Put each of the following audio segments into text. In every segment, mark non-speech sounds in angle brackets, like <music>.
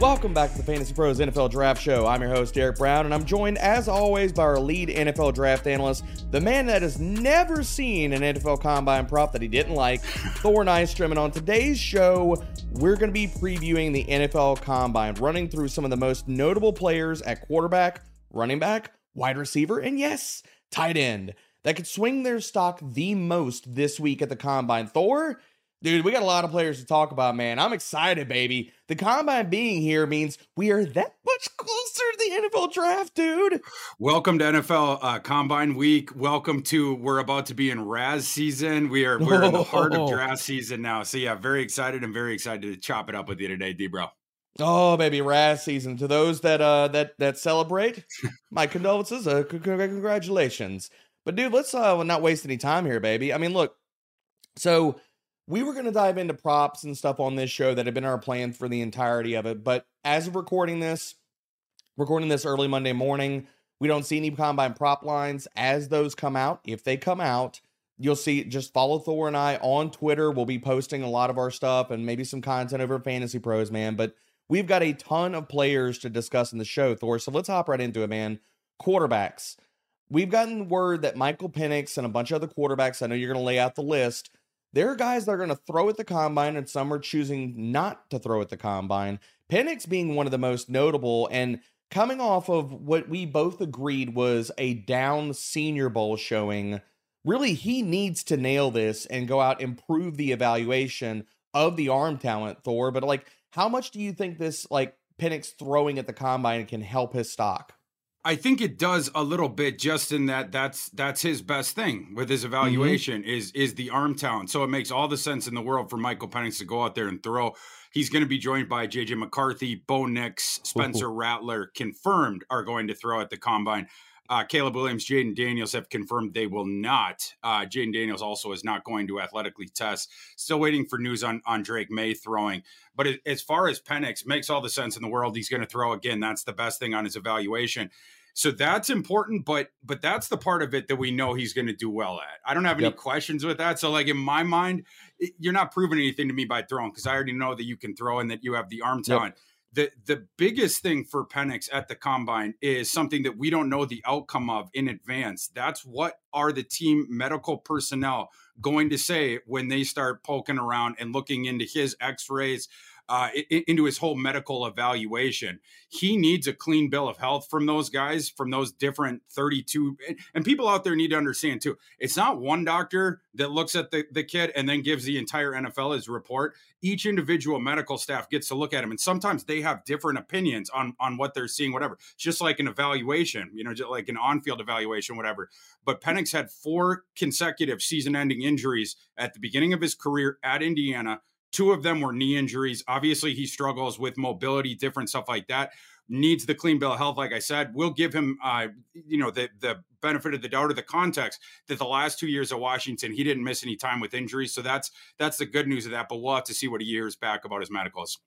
Welcome back to the Fantasy Pros NFL Draft Show. I'm your host, Derek Brown, and I'm joined, as always, by our lead NFL draft analyst, the man that has never seen an NFL combine prop that he didn't like, <laughs> Thor Nystrom. And on today's show, we're going to be previewing the NFL combine, running through some of the most notable players at quarterback, running back, wide receiver, and yes, tight end that could swing their stock the most this week at the combine. Thor, Dude, we got a lot of players to talk about, man. I'm excited, baby. The combine being here means we are that much closer to the NFL draft, dude. Welcome to NFL uh, Combine Week. Welcome to we're about to be in RAS season. We are we're in the heart of <laughs> draft season now. So yeah, very excited and very excited to chop it up with you today, D bro. Oh, baby, RAS season. To those that uh that that celebrate, my condolences, uh, c- congratulations. But dude, let's uh not waste any time here, baby. I mean, look, so we were going to dive into props and stuff on this show that had been our plan for the entirety of it. But as of recording this, recording this early Monday morning, we don't see any combine prop lines. As those come out, if they come out, you'll see just follow Thor and I on Twitter. We'll be posting a lot of our stuff and maybe some content over Fantasy Pros, man. But we've got a ton of players to discuss in the show, Thor. So let's hop right into it, man. Quarterbacks. We've gotten word that Michael Penix and a bunch of other quarterbacks, I know you're going to lay out the list there are guys that are going to throw at the combine, and some are choosing not to throw at the combine. Penix being one of the most notable, and coming off of what we both agreed was a down Senior Bowl showing. Really, he needs to nail this and go out and prove the evaluation of the arm talent, Thor. But like, how much do you think this like Penix throwing at the combine can help his stock? I think it does a little bit just in that that's that's his best thing with his mm-hmm. evaluation mm-hmm. is is the arm talent. So it makes all the sense in the world for Michael Penix to go out there and throw. He's going to be joined by JJ McCarthy, Bo Nix, Spencer Ooh. Rattler, confirmed are going to throw at the combine. Uh, Caleb Williams, Jayden Daniels have confirmed they will not. Uh, Jayden Daniels also is not going to athletically test. Still waiting for news on, on Drake Maye throwing. But it, as far as Penix, makes all the sense in the world. He's going to throw again. That's the best thing on his evaluation. So that's important, but but that's the part of it that we know he's going to do well at. I don't have any yep. questions with that. So like in my mind, you're not proving anything to me by throwing because I already know that you can throw and that you have the arm talent. Yep the the biggest thing for Penix at the combine is something that we don't know the outcome of in advance. That's what are the team medical personnel going to say when they start poking around and looking into his x-rays, uh, into his whole medical evaluation. He needs a clean bill of health from those guys, from those different 32. And people out there need to understand too, it's not one doctor that looks at the, the kid and then gives the entire NFL his report. Each individual medical staff gets to look at him. And sometimes they have different opinions on, on what they're seeing, whatever. just like an evaluation, you know, just like an on field evaluation, whatever. But Penix had four consecutive season ending injuries at the beginning of his career at Indiana Two of them were knee injuries. Obviously, he struggles with mobility, different stuff like that. Needs the clean bill of health, like I said. We'll give him, uh, you know, the the benefit of the doubt or the context that the last two years at Washington, he didn't miss any time with injuries. So that's that's the good news of that. But we'll have to see what he hears back about his medicals.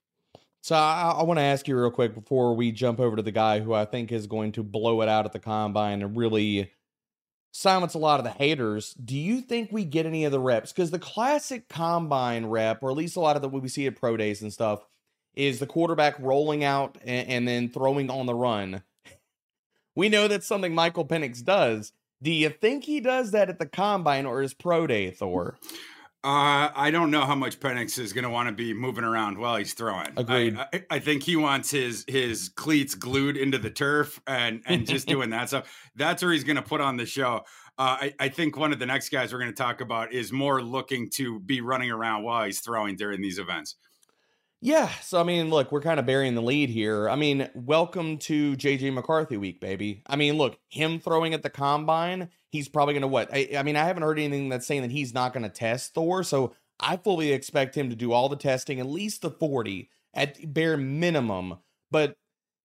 So I, I want to ask you real quick before we jump over to the guy who I think is going to blow it out at the combine and really silence a lot of the haters. Do you think we get any of the reps? Because the classic combine rep, or at least a lot of the what we see at pro days and stuff, is the quarterback rolling out and, and then throwing on the run. <laughs> we know that's something Michael Penix does. Do you think he does that at the combine or his pro day, Thor? Uh, I don't know how much Penix is going to want to be moving around while he's throwing. Agreed. I, I, I, think he wants his his cleats glued into the turf and and just doing that stuff. That's where he's going to put on the show. Uh, I, I think one of the next guys we're going to talk about is more looking to be running around while he's throwing during these events. Yeah. So, I mean, look, we're kind of burying the lead here. I mean, welcome to JJ McCarthy week, baby. I mean, look, him throwing at the combine, he's probably going to what? I, I, mean, I haven't heard anything that's saying that he's not going to test Thor. So I fully expect him to do all the testing, at least the 40 at bare minimum. But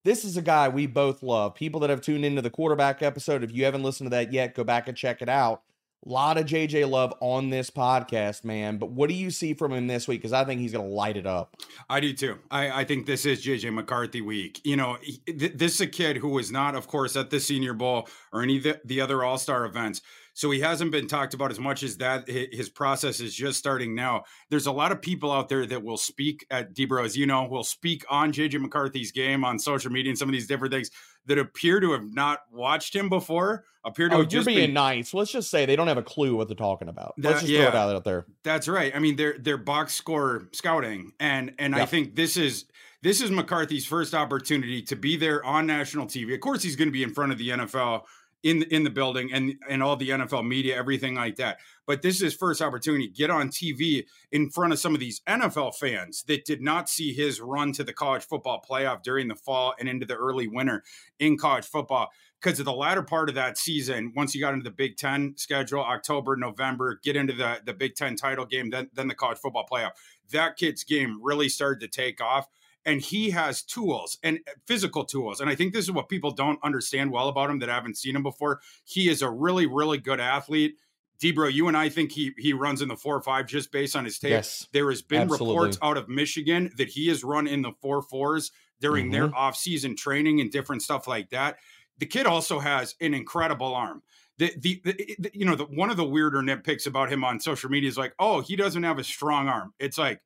this is a guy we both love. People that have tuned into the quarterback episode, if you haven't listened to that yet, go back and check it out. Lot of JJ Love on this podcast, man. But what do you see from him this week? Because I think he's going to light it up. I do too. I, I think this is JJ McCarthy week. You know, he, th- this is a kid who was not, of course, at the Senior Bowl or any of the, the other All Star events. So he hasn't been talked about as much as that. His process is just starting now. There's a lot of people out there that will speak at Debro, as you know, will speak on JJ McCarthy's game on social media and some of these different things that appear to have not watched him before. Appear to oh, have you're just being been, nice. Let's just say they don't have a clue what they're talking about. That- Let's just yeah. throw it out there. That's right. I mean, they're they're box score scouting, and and I think this is this is McCarthy's first opportunity to be there on national TV. Of course, he's going to be in front of the NFL in in the building and and all the NFL media, everything like that. But this is his first opportunity get on TV in front of some of these NFL fans that did not see his run to the college football playoff during the fall and into the early winter in college football. Because of the latter part of that season, once you got into the Big Ten schedule, October, November, get into the, the Big Ten title game, then, then the college football playoff, that kid's game really started to take off and he has tools and uh, physical tools. And I think this is what people don't understand well about him that haven't seen him before. He is a really, really good athlete. Debro, you and I think he he runs in the four or five just based on his tape. Yes, there has been absolutely. reports out of Michigan that he has run in the four fours during their off-season training and different stuff like that. The kid also has an incredible arm. The, the, the, the- you know the one of the weirder nitpicks about him on social media is like, oh, he doesn't have a strong arm. It's like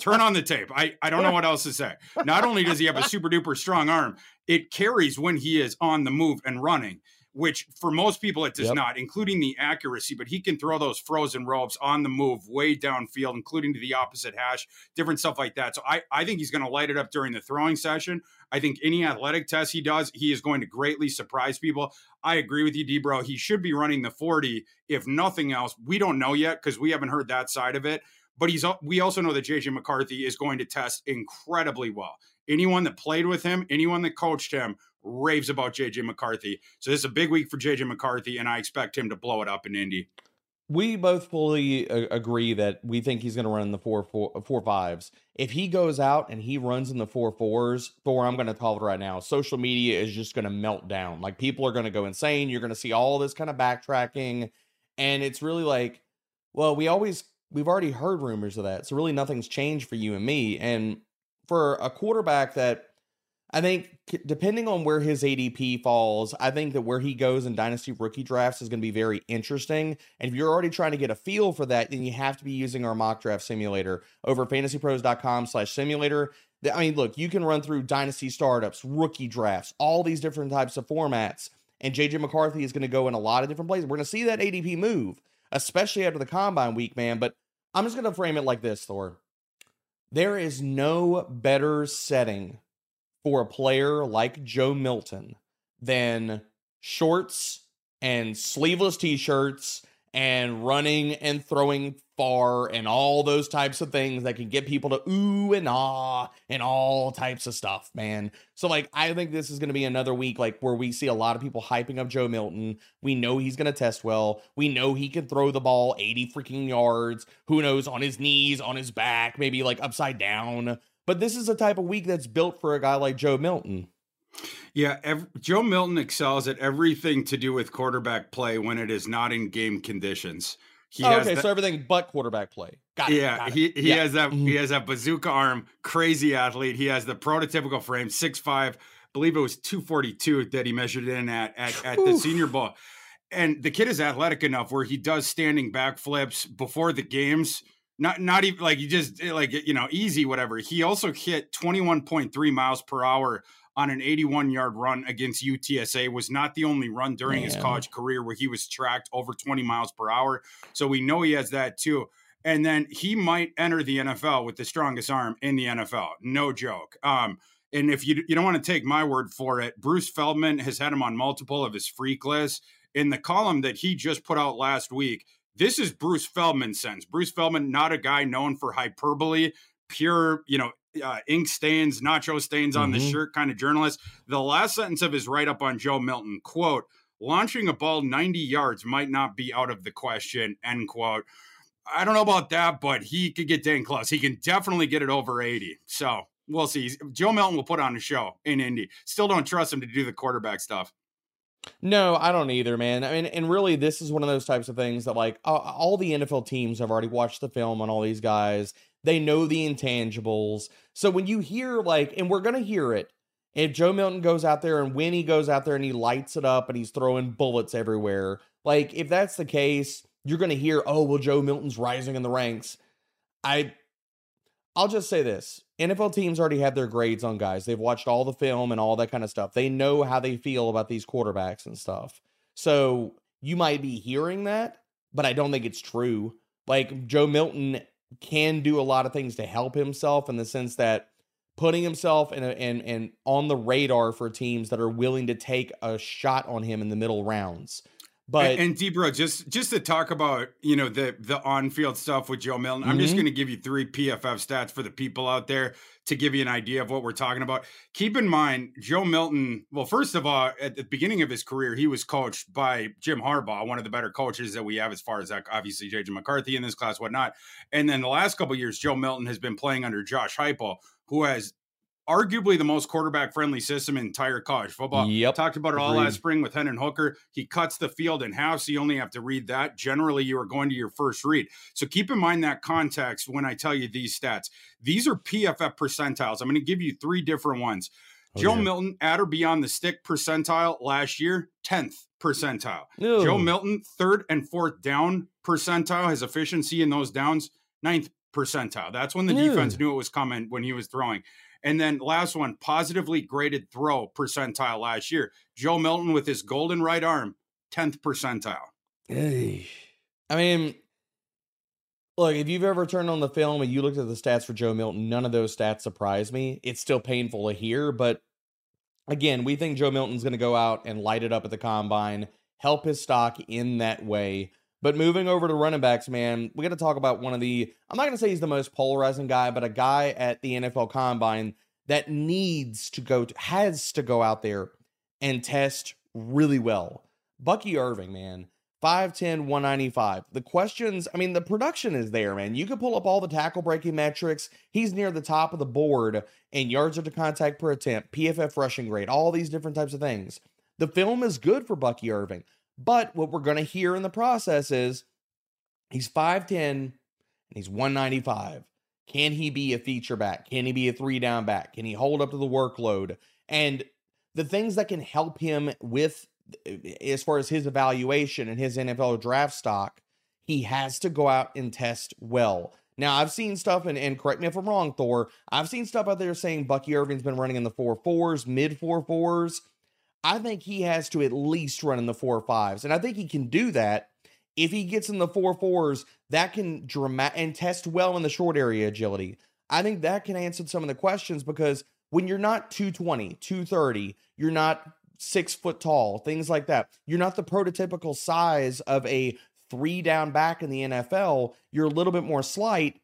turn on the tape. I, I don't know what else to say. Not only does he have a super duper strong arm, it carries when he is on the move and running, which for most people it does Yep. not, including the accuracy. But he can throw those frozen ropes on the move way downfield, including to the opposite hash, different stuff like that. So I, I think he's going to light it up during the throwing session. I think any athletic test he does, he is going to greatly surprise people. I agree with you, Debro. He should be running the 40, if nothing else. We don't know yet because we haven't heard that side of it. But he's we also know that JJ McCarthy is going to test incredibly well. Anyone that played with him, anyone that coached him, raves about JJ McCarthy. So this is a big week for JJ McCarthy, and I expect him to blow it up in Indy. We both fully uh, agree that we think he's going to run in the four, four four fives. If he goes out and he runs in the four fours, Thor, I'm going to call it right now. Social media is just going to melt down. Like people are going to go insane. You're going to see all this kind of backtracking, and it's really like, well, we always we've already heard rumors of that, so really nothing's changed for you and me. And for a quarterback that I think depending on where his ADP falls, I think that where he goes in dynasty rookie drafts is going to be very interesting. And if you're already trying to get a feel for that, then you have to be using our mock draft simulator over fantasypros.com slash simulator. I mean, look, you can run through dynasty startups, rookie drafts, all these different types of formats. And JJ McCarthy is going to go in a lot of different places. We're going to see that ADP move, especially after the combine week, man. But I'm just going to frame it like this, Thor. There is no better setting for a player like Joe Milton than shorts and sleeveless t-shirts and running and throwing far and all those types of things that can get people to ooh and ah and all types of stuff, man. So like I think this is going to be another week like where we see a lot of people hyping up Joe Milton. We know he's going to test well. We know he can throw the ball 80 freaking yards. Who knows on his knees, on his back, maybe like upside down. But this is a type of week that's built for a guy like Joe Milton. Yeah, ev- Joe Milton excels at everything to do with quarterback play when it is not in game conditions. He Oh, has okay, that- so everything but quarterback play. Got it. yeah, got it. he he Yeah. has that Mhm. he has that bazooka arm, crazy athlete. He has the prototypical frame, 6'5", believe it was 242 that he measured in at at, at the senior bowl. And the kid is athletic enough where he does standing back flips before the games. Not not even like he just like you know, easy, whatever. He also hit 21.3 miles per hour on an 81 yard run against UTSA was not the only run during his college career where he was tracked over 20 miles per hour. So we know he has that too. And then he might enter the NFL with the strongest arm in the NFL. No joke. Um, and if you you don't want to take my word for it, Bruce Feldman has had him on multiple of his freak lists. In the column that he just put out last week, this is Bruce Feldman sense. Bruce Feldman, not a guy known for hyperbole, pure, you know, uh, ink stains, nacho stains on the Mhm. shirt kind of journalist. The last sentence of his write up on Joe Milton, quote, launching a ball 90 yards might not be out of the question, end quote. I don't know about that, but he could get dang close. He can definitely get it over 80. So we'll see. Joe Milton will put on a show in Indy. Still don't trust him to do the quarterback stuff. No, I don't either, man. I mean, and really, this is one of those types of things that, like, uh, all the NFL teams have already watched the film on all these guys. They know the intangibles. So when you hear, like, and we're going to hear it, if Joe Milton goes out there and when he goes out there and he lights it up and he's throwing bullets everywhere, like, if that's the case, you're going to hear, oh, well, Joe Milton's rising in the ranks. I, I'll just say this NFL teams already have their grades on guys. They've watched all the film and all that kind of stuff. They know how they feel about these quarterbacks and stuff. So you might be hearing that, but I don't think it's true. Like Joe Milton can do a lot of things to help himself in the sense that putting himself in and and on the radar for teams that are willing to take a shot on him in the middle rounds. But and, and Debro, just just to talk about you know the the on field stuff with Joe Milton, I'm mm-hmm. just going to give you three PFF stats for the people out there to give you an idea of what we're talking about. Keep in mind, Joe Milton. Well, first of all, at the beginning of his career, he was coached by Jim Harbaugh, one of the better coaches that we have, as far as that, obviously JJ McCarthy in this class, whatnot. And then the last couple years, Joe Milton has been playing under Josh Heupel, who has arguably the most quarterback friendly system in entire college football. Yep. Talked about it all last spring with Hendon Hooker. He cuts the field in half, so you only have to read that. Generally, you are going to your first read. So keep in mind that context when I tell you these stats. These are PFF percentiles. I'm going to give you three different ones. Oh, Joe yeah. Milton at or beyond the stick percentile last year, 10th percentile. Ew. Joe Milton, third and fourth down percentile, his efficiency in those downs, ninth percentile. That's when the Ew. defense knew it was coming when he was throwing. And then last one, positively graded throw percentile last year. Joe Milton with his golden right arm, 10th percentile. Hey. I mean, look, if you've ever turned on the film and you looked at the stats for Joe Milton, none of those stats surprise me. It's still painful to hear, but again, we think Joe Milton's going to go out and light it up at the combine, help his stock in that way. But moving over to running backs, man, we got to talk about one of the, I'm not going to say he's the most polarizing guy, but a guy at the NFL combine that needs to go, to, has to go out there and test really well. Bucky Irving, man, 5'10, 195. The questions, I mean, the production is there, man. You can pull up all the tackle breaking metrics. He's near the top of the board in yards after contact per attempt, PFF rushing grade, all these different types of things. The film is good for Bucky Irving. But what we're going to hear in the process is he's 5'10 and he's 195. Can he be a feature back? Can he be a three down back? Can he hold up to the workload? And the things that can help him with, eh, as far as his evaluation and his NFL draft stock, he has to go out and test well. Now, I've seen stuff, and, and correct me if I'm wrong, Thor. I've seen stuff out there saying Bucky Irving's been running in the four fours, mid four fours. I think he has to at least run in the four fives. And I think he can do that. If he gets in the four fours, that can dramatic and test well in the short area agility. I think that can answer some of the questions because when you're not 220, 230, you're not six foot tall, things like that. You're not the prototypical size of a three down back in the NFL. You're a little bit more slight.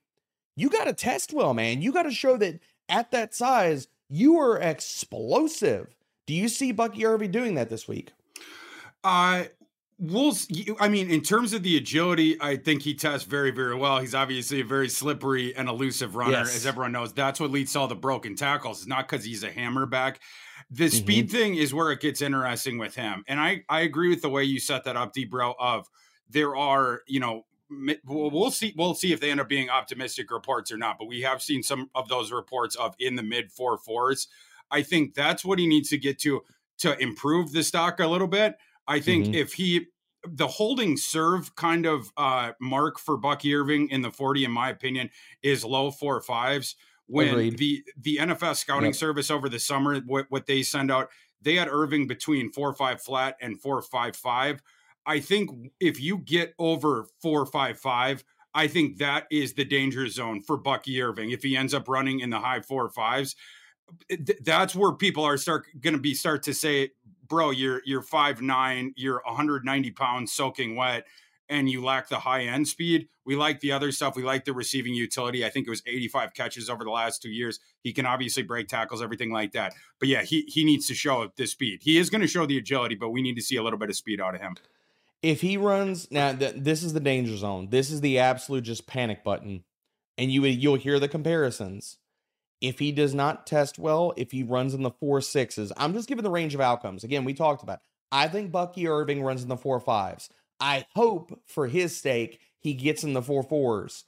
You got to test well, man. You got to show that at that size, you are explosive. Do you see Bucky Irving doing that this week? Uh we'll I mean, in terms of the agility, I think he tests very, very well. He's obviously a very slippery and elusive runner, yes. as everyone knows. That's what leads to all the broken tackles. It's not because he's a hammerback. The mm-hmm. speed thing is where it gets interesting with him. And I, I agree with the way you set that up, D bro, of there are, you know, we'll see we'll see if they end up being optimistic reports or not, but we have seen some of those reports of in the mid four fours I think that's what he needs to get to to improve the stock a little bit. I think mm-hmm. if he the holding serve kind of uh, mark for Bucky Irving in the 40, in my opinion, is low four fives. When Agreed. the the NFL scouting yep. service over the summer, what, what they send out, they had Irving between four five flat and four five five. I think if you get over four five five, I think that is the danger zone for Bucky Irving. If he ends up running in the high four fives, that's where people are start going to be start to say, bro, you're you're five nine, you're 190 pounds soaking wet, and you lack the high end speed. We like the other stuff. We like the receiving utility. I think it was 85 catches over the last two years. He can obviously break tackles, everything like that. But yeah, he he needs to show the speed. He is going to show the agility, but we need to see a little bit of speed out of him. If he runs now, th- this is the danger zone. This is the absolute just panic button, and you you'll hear the comparisons. If he does not test well, if he runs in the four sixes, I'm just giving the range of outcomes. Again, we talked about. It. I think Bucky Irving runs in the four fives. I hope for his sake he gets in the four fours.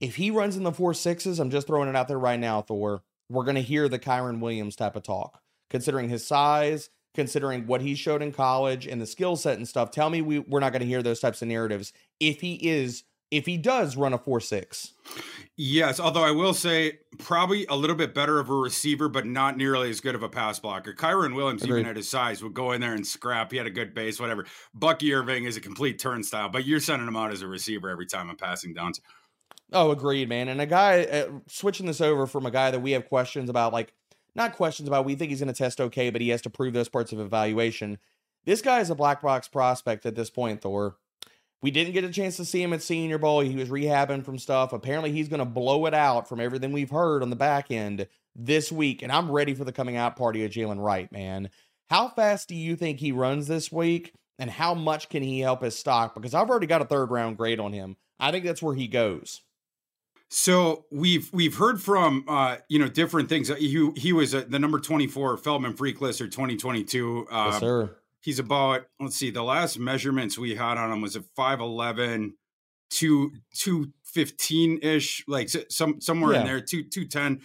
If he runs in the four sixes, I'm just throwing it out there right now, Thor. We're gonna hear the Kyren Williams type of talk, considering his size, considering what he showed in college and the skill set and stuff. Tell me we, we're not gonna hear those types of narratives if he is if he does run a four six. Yes, although I will say probably a little bit better of a receiver, but not nearly as good of a pass blocker. Kyren Williams, Agreed. even at his size, would go in there and scrap. He had a good base, whatever. Bucky Irving is a complete turnstile, but you're sending him out as a receiver every time I'm passing downs. Oh, agreed, man. And a guy uh, switching this over from a guy that we have questions about, like not questions about. We think he's going to test okay, but he has to prove those parts of evaluation. This guy is a black box prospect at this point, Thor. We didn't get a chance to see him at Senior Bowl. He was rehabbing from stuff. Apparently, he's going to blow it out from everything we've heard on the back end this week. And I'm ready for the coming out party of Jaylen Wright, man. How fast do you think he runs this week? And how much can he help his stock? Because I've already got a third round grade on him. I think that's where he goes. So we've we've heard from uh, you know different things. He he was uh, the number twenty four Feldman Freak List or 2022. Uh, yes, sir. He's about let's see the last measurements we had on him was a 5'11 to 215 ish like some somewhere yeah. in there 2 210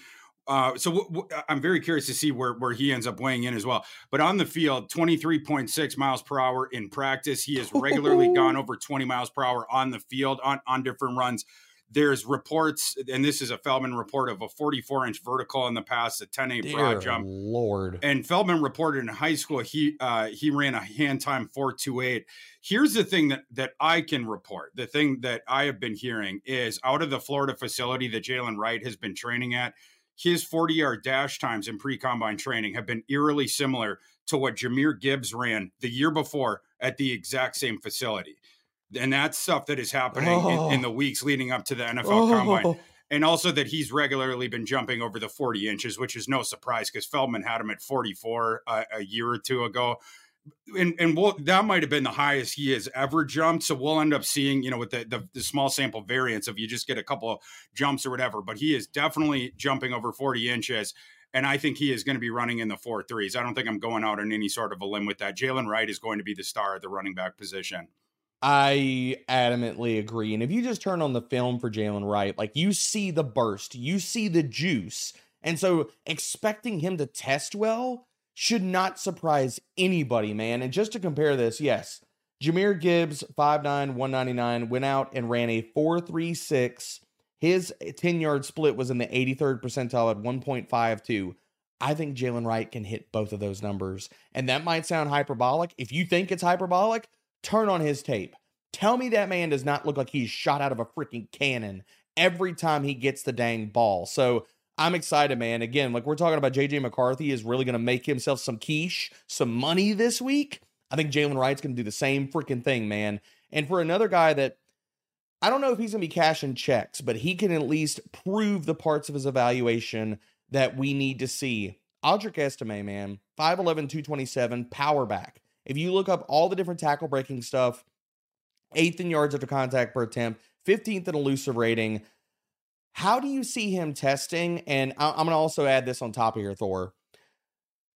uh, so w- w- I'm very curious to see where, where he ends up weighing in as well. But on the field, 23.6 miles per hour in practice. He has regularly gone <laughs> over 20 miles per hour on the field on, on different runs. There's reports, and this is a Feldman report of a 44 inch vertical in the past, a 10 8 broad jump. Lord. And Feldman reported in high school he uh, he ran a hand time 428. Here's the thing that that I can report. The thing that I have been hearing is out of the Florida facility that Jaylen Wright has been training at, his 40 yard dash times in pre combine training have been eerily similar to what Jahmyr Gibbs ran the year before at the exact same facility and that's stuff that is happening oh. in, in, the oh. weeks leading up to the NFL oh. Combine. And also that he's regularly been jumping over the 40 inches, which is no surprise because Feldman had him at 44 uh, a year or two ago. And and we'll, that might have been the highest he has ever jumped. So we'll end up seeing, you know, with the, the, the small sample variance of you just get a couple of jumps or whatever. But he is definitely jumping over 40 inches and I think he is going to be running in the four threes. I don't think I'm going out on any sort of a limb with that. Jaylen Wright is going to be the star at the running back position. I adamantly agree. And if you just turn on the film for Jaylen Wright, like you see the burst, you see the juice. And so expecting him to test well should not surprise anybody, man. And just to compare this, yes, Jahmyr Gibbs, 5'9, 199, went out and ran a 4.36. His 10 yard split was in the 83rd percentile at 1.52. I think Jaylen Wright can hit both of those numbers. And that might sound hyperbolic. If you think it's hyperbolic, turn on his tape. Tell me that man does not look like he's shot out of a freaking cannon every time he gets the dang ball. So I'm excited, man. Again, like we're talking about, JJ McCarthy is really going to make himself some quiche, some money this week. I think Jaylen Wright's going to do the same freaking thing, man. And for another guy that I don't know if he's going to be cashing checks, but he can at least prove the parts of his evaluation that we need to see. Audric Estime, man, 5'11, 227, power back. If you look up all the different tackle breaking stuff, eighth in yards after contact per attempt, 15th in elusive rating. How do you see him testing? And I'm going to also add this on top of your Thor.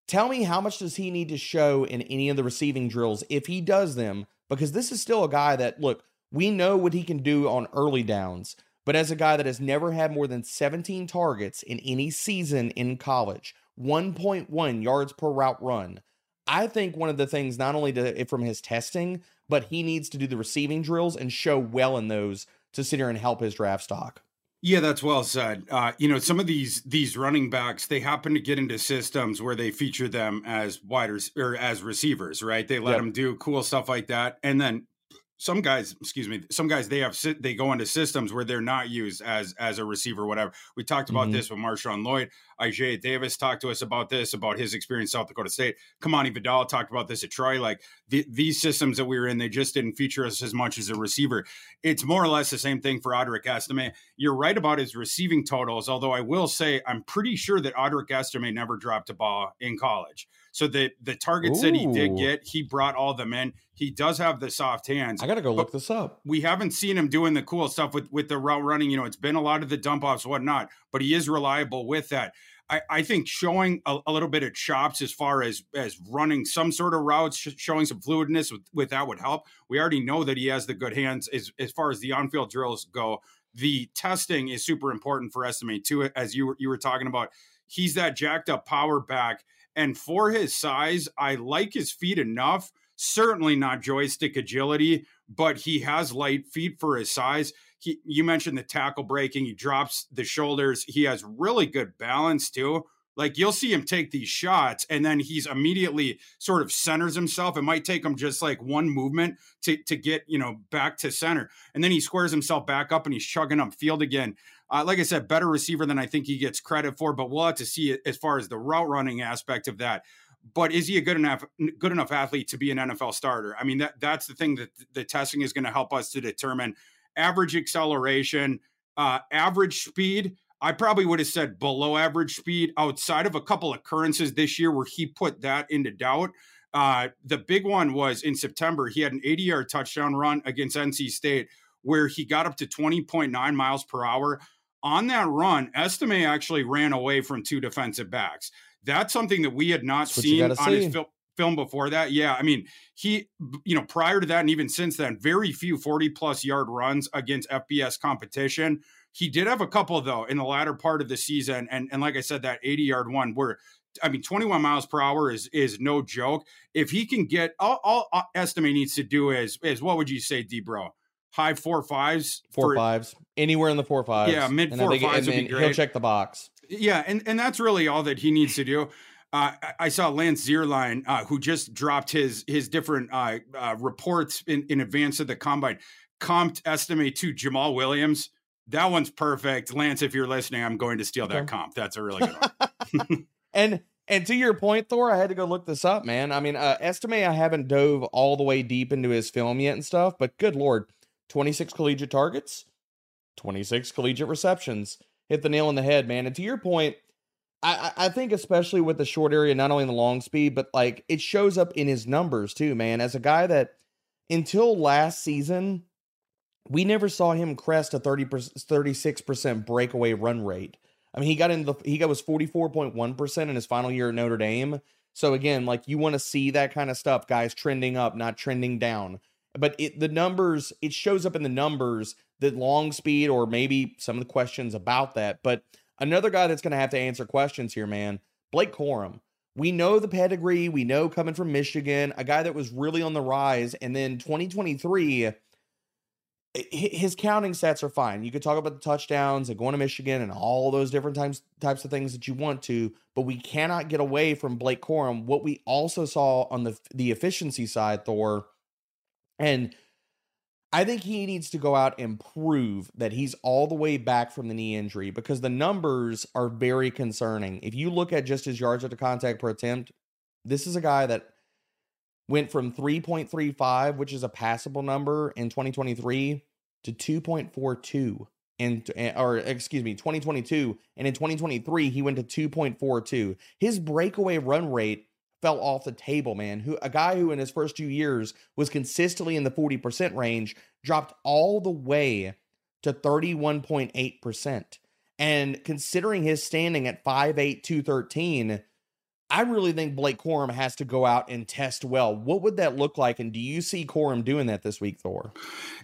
Tell me how much does he need to show in any of the receiving drills if he does them? Because this is still a guy that, look, we know what he can do on early downs, but as a guy that has never had more than 17 targets in any season in college, 1.1 yards per route run, I think one of the things, not only to, from his testing, but he needs to do the receiving drills and show well in those to sit here and help his draft stock. Yeah, that's well said. Uh, you know, some of these these running backs they happen to get into systems where they feature them as widers or as receivers, right? They let yep. them do cool stuff like that, and then some guys, excuse me, some guys they have they go into systems where they're not used as as a receiver, whatever. We talked about mm-hmm. this with Marshawn Lloyd. Isaiah Davis talked to us about this, about his experience South Dakota State. Kimani Vidal talked about this at Troy. Like the, these systems that we were in, they just didn't feature us as much as a receiver. It's more or less the same thing for Audric Estime. You're right about his receiving totals, although I will say I'm pretty sure that Audric Estime never dropped a ball in college. So the the targets Ooh. that he did get, he brought all them in. He does have the soft hands. I gotta go look this up. We haven't seen him doing the cool stuff with with the route running. You know, it's been a lot of the dump offs, whatnot, but he is reliable with that. I, I think showing a, a, little bit of chops as far as as running some sort of routes, sh- showing some fluidness with, with that would help. We already know that he has the good hands as as far as the on field drills go. The testing is super important for Estime too, as you were, you were talking about. He's that jacked up power back and for his size, I like his feet enough. Certainly not joystick agility, but he has light feet for his size. He, you mentioned the tackle breaking. He drops the shoulders. He has really good balance too. Like you'll see him take these shots and then he's immediately sort of centers himself. It might take him just like one movement to, to get, you know, back to center. And then he squares himself back up and he's chugging up field again. Uh, like I said, better receiver than I think he gets credit for, but we'll have to see it as far as the route running aspect of that. But is he a good enough good enough athlete to be an NFL starter? I mean, that that's the thing that the testing is going to help us to determine average acceleration, uh, average speed. I probably would have said below average speed outside of a couple occurrences this year where he put that into doubt. Uh, the big one was in September. He had an 80 yard touchdown run against NC State where he got up to 20.9 miles per hour on that run, Estime actually ran away from two defensive backs. That's something that we had not That's seen on see. his fil- film before that. Yeah, I mean, he, you know, prior to that and even since then, very few 40 plus yard runs against FBS competition. He did have a couple though in the latter part of the season, and and like I said, that 80 yard one where. I mean, 21 miles per hour is is no joke. If he can get all, all uh, Estime needs to do is is what would you say, Debro? High four fives, four for, fives, anywhere in the four fives. Yeah, mid and four fives would be great. He'll check the box. Yeah, and and that's really all that he needs to do. Uh, I saw Lance Zierlein, uh, who just dropped his his different uh, uh, reports in, in advance of the combine, comped Estime to Jamaal Williams. That one's perfect, Lance. If you're listening, I'm going to steal that okay. comp. That's a really good one. <laughs> <laughs> and and to your point, Thor, I had to go look this up, man. I mean, uh, Estime, I haven't dove all the way deep into his film yet and stuff, but good lord, 26 collegiate targets, 26 collegiate receptions. Hit the nail on the head, man. And to your point, I, I think especially with the short area, not only in the long speed, but like it shows up in his numbers too, man. As a guy that until last season, we never saw him crest a 30 36% breakaway run rate. I mean, he got in the he got was 44.1% in his final year at Notre Dame. So again, like you want to see that kind of stuff, guys trending up, not trending down but it the numbers it shows up in the numbers that long speed or maybe some of the questions about that but another guy that's going to have to answer questions here man blake corum we know the pedigree we know coming from michigan a guy that was really on the rise and then 2023 his counting sets are fine. You could talk about the touchdowns and going to Michigan and all those different types types of things that you want to, but we cannot get away from Blake Corum. What we also saw on the the efficiency side, Thor, and I think he needs to go out and prove that he's all the way back from the knee injury because the numbers are very concerning. If you look at just his yards after contact per attempt, this is a guy that went from 3.35, which is a passable number in 2023, to 2.42 in eh, or excuse me 2022 and in 2023 he went to 2.42 his breakaway run rate fell off the table, man. Who a guy who in his first two years was consistently in the 40% range dropped all the way to 31.8%. And considering his standing at 5'8, 213, I really think Blake Corum has to go out and test well. What would that look like? And do you see Corum doing that this week, Thor?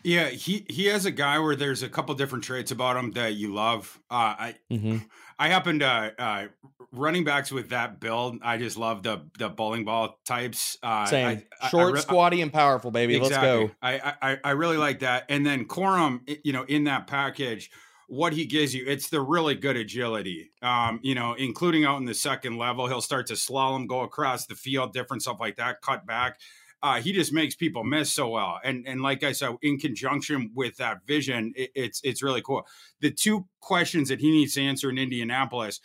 Yeah, he he has a guy where there's a couple different traits about him that you love. Uh, I mm-hmm. I happen to uh, running backs with that build. I just love the the bowling ball types. Uh, Same I, short, I, I, squatty, and powerful, baby. Exactly. Let's go. I, I I really like that. And then Corum, you know, in that package what he gives you, it's the really good agility. Um, you know, including out in the second level, he'll start to slalom, go across the field, different stuff like that, cut back. uh, he just makes people miss so well. And and like I said, in conjunction with that vision, it, it's it's really cool. The two questions that he needs to answer in Indianapolis.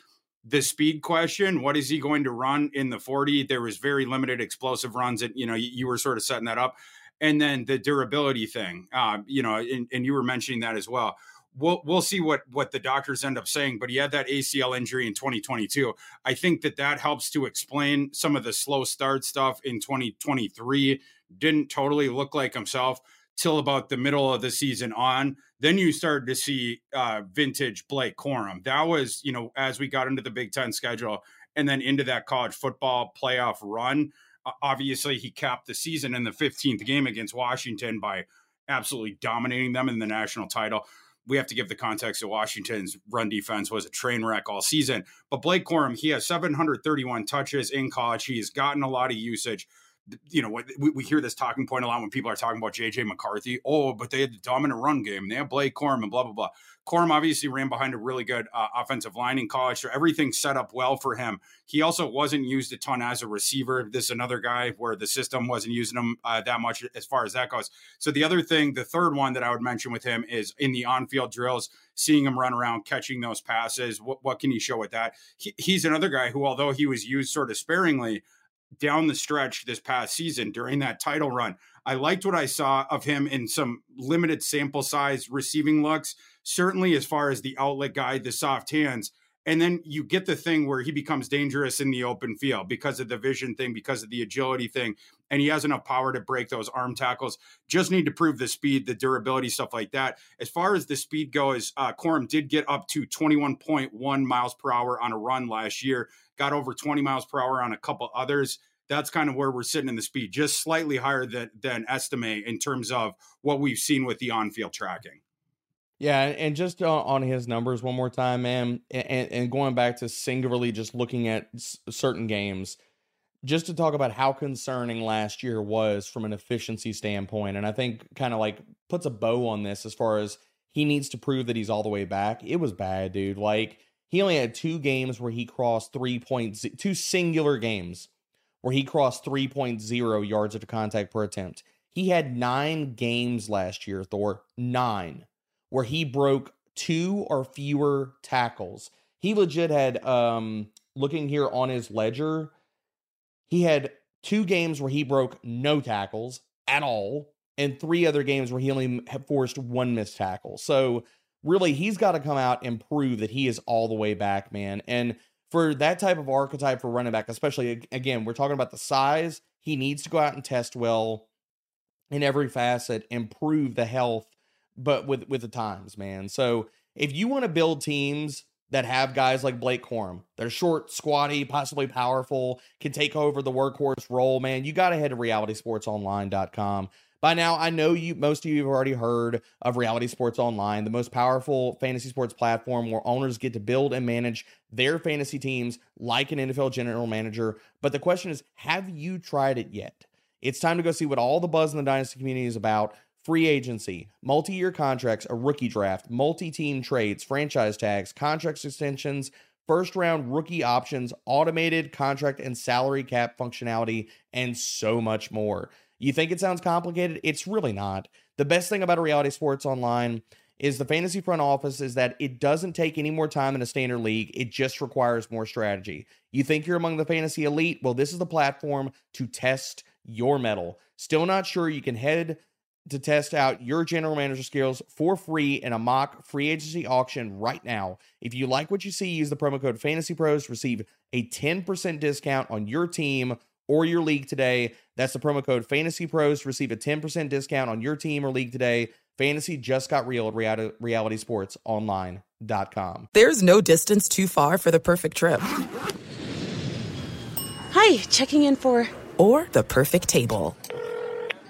The speed question, what is he going to run in the 40? There was very limited explosive runs and you know, you, you were sort of setting that up. And then the durability thing, uh, you know, and, and you were mentioning that as well we'll we'll see what what the doctors end up saying. But he had that ACL injury in 2022. I think that that helps to explain some of the slow start stuff in 2023. Didn't totally look like himself till about the middle of the season on. Then you started to see uh, vintage Blake Corum. That was you know as we got into the Big Ten schedule and then into that college football playoff run. Obviously, he capped the season in the 15th game against Washington by absolutely dominating them in the national title we have to give the context of Washington's run defense was a train wreck all season. But Blake Corum, he has 731 touches in college. He has gotten a lot of usage you know, we, we hear this talking point a lot when people are talking about JJ McCarthy. Oh, but they had the dominant run game. They have Blake Corum and blah, blah, blah. Corum obviously ran behind a really good uh, offensive line in college, so everything set up well for him. He also wasn't used a ton as a receiver. This is another guy where the system wasn't using him uh, that much as far as that goes. So the other thing, the third one that I would mention with him is in the on-field drills, seeing him run around, catching those passes. What, what can he show with that? He, he's another guy who, although he was used sort of sparingly, down the stretch this past season during that title run. I liked what I saw of him in some limited sample size receiving looks, certainly as far as the outlet guy, the soft hands. And then you get the thing where he becomes dangerous in the open field because of the vision thing, because of the agility thing. And he has enough power to break those arm tackles. Just need to prove the speed, the durability, stuff like that. As far as the speed goes, uh, Corum did get up to 21.1 miles per hour on a run last year got over 20 miles per hour on a couple others. That's kind of where we're sitting in the speed, just slightly higher than, than Estime in terms of what we've seen with the on field tracking. Yeah, and just uh, on his numbers one more time, man, and, and going back to singularly just looking at certain games, just to talk about how concerning last year was from an efficiency standpoint. And I think kind of like puts a bow on this as far as he needs to prove that he's all the way back. It was bad, dude. Like he only had two games where he crossed three points, two singular games where he crossed 3.0 yards of contact per attempt. He had nine games last year, Thor, nine, where he broke two or fewer tackles. He legit had, um, looking here on his ledger, he had two games where he broke no tackles at all, and three other games where he only forced one missed tackle. So really he's got to come out and prove that he is all the way back, man. And for that type of archetype for running back, especially again, we're talking about the size. He needs to go out and test well in every facet, improve the health, but with with the times, man. So if you want to build teams that have guys like Blake Corum, they're short, squatty, possibly powerful, can take over the workhorse role, man, you got to head to realitysportsonline.com. By now, I know you most of you have already heard of Reality Sports Online, the most powerful fantasy sports platform where owners get to build and manage their fantasy teams like an NFL general manager. But the question is, have you tried it yet? It's time to go see what all the buzz in the dynasty community is about. Free agency, multi year contracts, a rookie draft, multi team trades, franchise tags, contract extensions, first round rookie options, automated contract and salary cap functionality, and so much more. You think it sounds complicated? It's really not. The best thing about a reality sports online is the fantasy front office is that it doesn't take any more time than a standard league. It just requires more strategy. You think you're among the fantasy elite? Well, this is the platform to test your mettle. Still not sure? You can head to test out your general manager skills for free in a mock free agency auction right now. If you like what you see, use the promo code Fantasy Pros to receive a 10% discount on your team or your league today. That's the promo code Fantasy Pros to receive a 10% discount on your team or league today. Fantasy just got real at realitysportsonline.com. There's no distance too far for the perfect trip. Hi, checking in for. Or the perfect table.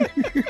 <laughs>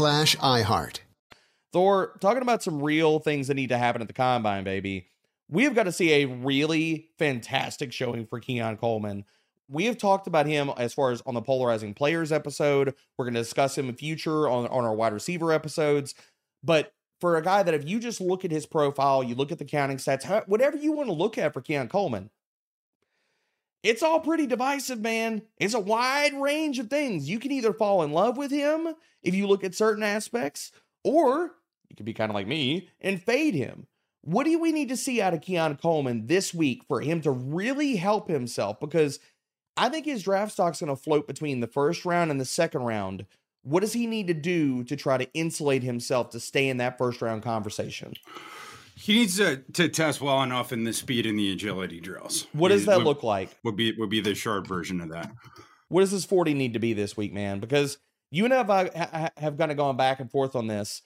iHeart. Thor, talking about some real things that need to happen at the combine, baby. We have got to see a really fantastic showing for Keon Coleman. We have talked about him as far as on the polarizing players episode. We're going to discuss him in future on, on our wide receiver episodes. But for a guy that if you just look at his profile, you look at the counting stats, whatever you want to look at for Keon Coleman, it's all pretty divisive, man. It's a wide range of things. You can either fall in love with him if you look at certain aspects, or you could be kind of like me and fade him. What do we need to see out of Keon Coleman this week for him to really help himself? Because I think his draft stock's going to float between the first round and the second round. What does he need to do to try to insulate himself to stay in that first round conversation? He needs to, to test well enough in the speed and the agility drills. What does that would- look like? Would be would be the short version of that. What does his 40 need to be this week, man? Because you and I have, have kind of gone back and forth on this.